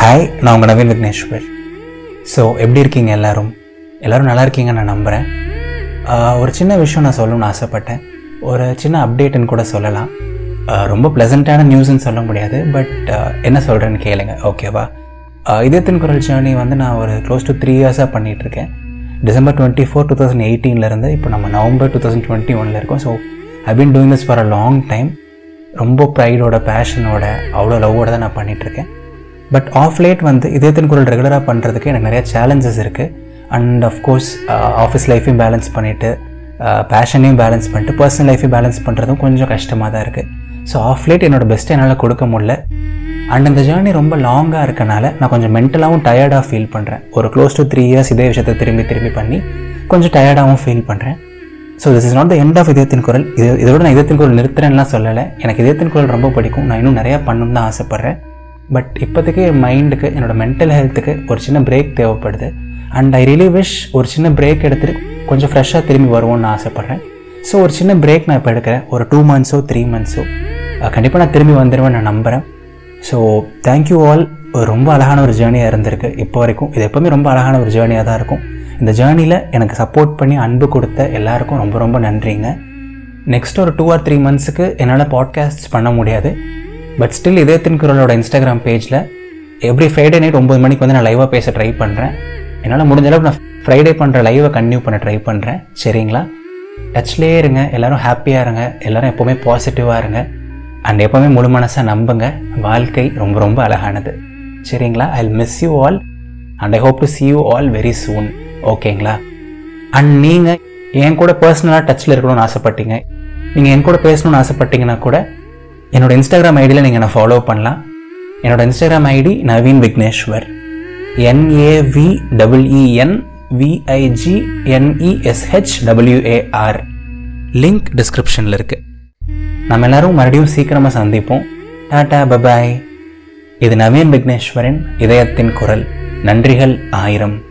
Hi நான் உங்கள் Naveen Vigneshwar so எப்படி இருக்கீங்க எல்லோரும்? எல்லாரும் நல்லா இருக்கீங்கன்னு நான் நம்புகிறேன் ஒரு சின்ன விஷயம் நான் சொல்லணும்னு ஆசைப்பட்டேன். ஒரு சின்ன அப்டேட்டுன்னு கூட சொல்லலாம். ரொம்ப ப்ளசண்ட்டான நியூஸ்ன்னு சொல்ல முடியாது பட் என்ன சொல்கிறேன்னு கேளுங்க ஓகேவா இதயத்தின் குரல் ஜேர்னி வந்து நான் ஒரு க்ளோஸ் டு த்ரீ இயர்ஸாக பண்ணிகிட்ருக்கேன் December twenty four two thousand எயிட்டீன்லேருந்து இப்போ நம்ம நவம்பர் டூ தௌசண்ட் டுவெண்ட்டி ஒனில் இருக்கோம். So I been doing this for a long time ரொம்ப ப்ரைடோட பேஷனோட அவ்வளோ லவ்வோட தான் நான் பண்ணிகிட்ருக்கேன் பட் ஆஃப் லேட் வந்து இதயத்தின் குரல் ரெகுலராக பண்ணுறதுக்கு எனக்கு நிறையா சேலஞ்சஸ் இருக்குது அண்ட் அஃப்கோர்ஸ் ஆஃபீஸ் லைஃப்பையும் பேலன்ஸ் பண்ணிவிட்டு பேஷனையும் பேலன்ஸ் பண்ணிட்டு பர்சனல் லைஃப்பையும் பேலன்ஸ் பண்ணுறதும் கொஞ்சம் கஷ்டமாக தான் இருக்குது ஸோ ஆஃப் லேட் என்னோட பெஸ்ட்டை என்னால் கொடுக்க முடியல. அண்ட் இந்த ஜேர்னி ரொம்ப லாங்காக இருக்கனால நான் கொஞ்சம் மென்டலாகவும் டயர்டாக ஃபீல் பண்ணுறேன் ஒரு க்ளோஸ் டு த்ரீ இயர்ஸ் இதே விஷயத்தை திரும்பி திரும்பி பண்ணி கொஞ்சம் டயர்டாகவும் ஃபீல் பண்ணுறேன் so this is not the end of இதயத்தின் குரல். இது இதோட நான் இதயத்தின் குரல் நிறுத்துறேன்லாம் சொல்லலை. எனக்கு இதயத்தின் குரல் ரொம்ப பிடிக்கும். நான் இன்னும் நிறையா பண்ணணும்னு தான் ஆசைப்பட்றேன். பட் இப்போதைக்கு என் மைண்டுக்கு என்னோடய மென்டல் ஹெல்த்துக்கு ஒரு சின்ன பிரேக் தேவைப்படுது. அண்ட் ஐ ரியலி விஷ் ஒரு சின்ன பிரேக் எடுத்துட்டு கொஞ்சம் ஃப்ரெஷ்ஷாக திரும்பி வருவோம்னு ஆசைப்பட்றேன். ஸோ ஒரு சின்ன பிரேக் நான் இப்போ எடுக்கிறேன். ஒரு டூ மந்த்ஸோ த்ரீ மந்த்ஸோ கண்டிப்பாக நான் திரும்பி வந்துடுவேன் நான் நம்புகிறேன் ஸோ தேங்க்யூ ஆல் ரொம்ப அழகான ஒரு ஜேர்னியாக இருந்திருக்கு. இப்போ வரைக்கும் இது எப்போவுமே ரொம்ப அழகான ஒரு ஜேர்னியாக தான் இருக்கும். இந்த ஜேர்னியில் எனக்கு சப்போர்ட் பண்ணி அன்பு கொடுத்த எல்லாருக்கும் ரொம்ப ரொம்ப நன்றிங்க. நெக்ஸ்ட் ஒரு டூ ஆர் த்ரீ மந்த்ஸுக்கு என்னால் பாட்காஸ்ட் பண்ண முடியாது. பட் ஸ்டில் இதயத்தின் குரலோட இன்ஸ்டாகிராம் பேஜில் எவ்ரி ஃப்ரைடே நைட் ஒம்பது மணிக்கு வந்து நான் லைவாக பேச ட்ரை பண்ணுறேன் என்னால் முடிஞ்ச அளவுக்கு நான் ஃப்ரைடே பண்ணுற லைவை கன்யூ பண்ண ட்ரை பண்ணுறேன் சரிங்களா? டச்லேயே இருங்க. எல்லோரும் ஹாப்பியாக இருங்க. எல்லோரும் எப்போவுமே பாசிட்டிவாக இருங்க. அண்ட் எப்போவுமே முழு மனசாக நம்புங்க. வாழ்க்கை ரொம்ப ரொம்ப அழகானது. சரிங்களா? I miss you all and I hope to see you all very soon ஓகேங்களா அண்ட் நீங்கள் என் கூட பர்சனலாக டச்சில் இருக்கணும்னு ஆசைப்பட்டீங்க. நீங்கள் என் கூட பேசணும்னு ஆசைப்பட்டீங்கன்னா கூட என்னோடய இன்ஸ்டாகிராம் ஐடியில் நீங்கள் என்னை ஃபாலோ பண்ணலாம். என்னோட Instagram ID Naveen Vigneshwar. N A V double E N V I G N E S H W A R link டிஸ்கிரிப்ஷனில் இருக்குது நம்ம எல்லோரும் மறுபடியும் சீக்கிரமாக சந்திப்போம். டாடா பபாய் இது நவீன் விக்னேஸ்வரின் இதயத்தின் குரல். நன்றிகள் ஆயிரம்.